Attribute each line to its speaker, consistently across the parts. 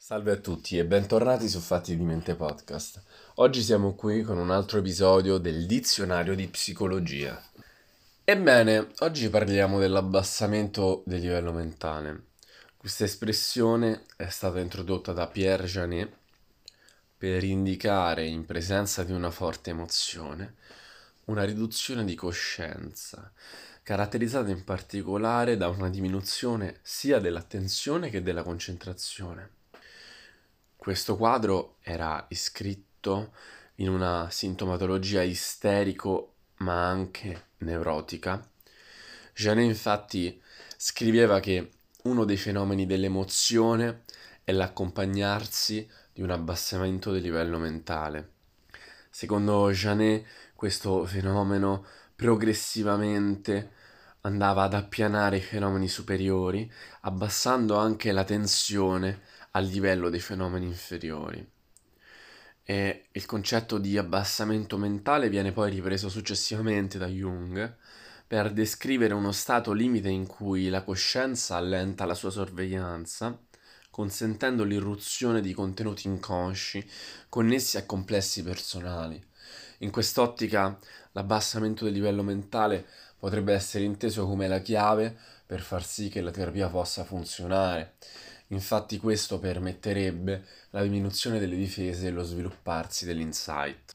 Speaker 1: Salve a tutti e bentornati su Fatti di Mente Podcast. Oggi siamo qui con un altro episodio del dizionario di psicologia. Ebbene, oggi parliamo dell'abbassamento del livello mentale. Questa espressione è stata introdotta da Pierre Janet per indicare in presenza di una forte emozione una riduzione di coscienza, caratterizzata in particolare da una diminuzione sia dell'attenzione che della concentrazione. Questo quadro era iscritto in una sintomatologia isterico ma anche neurotica. Janet infatti scriveva che uno dei fenomeni dell'emozione è l'accompagnarsi di un abbassamento del livello mentale. Secondo Janet questo fenomeno progressivamente andava ad appianare i fenomeni superiori, abbassando anche la tensione a livello dei fenomeni inferiori. E il concetto di abbassamento mentale viene poi ripreso successivamente da Jung per descrivere uno stato limite in cui la coscienza allenta la sua sorveglianza, consentendo l'irruzione di contenuti inconsci connessi a complessi personali in quest'ottica l'abbassamento del livello mentale potrebbe essere inteso come la chiave per far sì che la terapia possa funzionare. Infatti questo permetterebbe la diminuzione delle difese e lo svilupparsi dell'insight.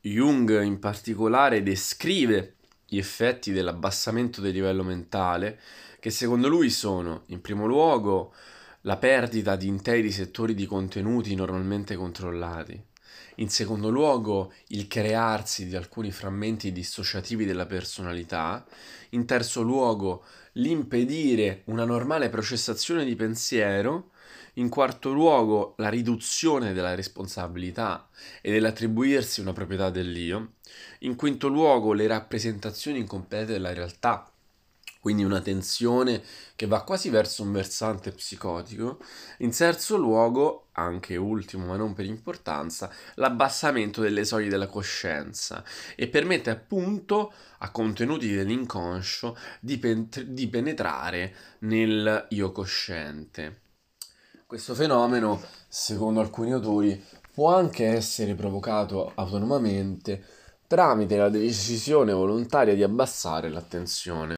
Speaker 1: Jung in particolare descrive gli effetti dell'abbassamento del livello mentale che secondo lui sono in primo luogo la perdita di interi settori di contenuti normalmente controllati, in secondo luogo, il crearsi di alcuni frammenti dissociativi della personalità. In terzo luogo, l'impedire una normale processazione di pensiero. In quarto luogo, la riduzione della responsabilità e dell'attribuirsi una proprietà dell'io. In quinto luogo, le rappresentazioni incomplete della realtà quindi una tensione che va quasi verso un versante psicotico. In terzo luogo, anche ultimo ma non per importanza, l'abbassamento delle soglie della coscienza e permette appunto a contenuti dell'inconscio di, pen- di penetrare nel io cosciente. Questo fenomeno, secondo alcuni autori, può anche essere provocato autonomamente tramite la decisione volontaria di abbassare l'attenzione.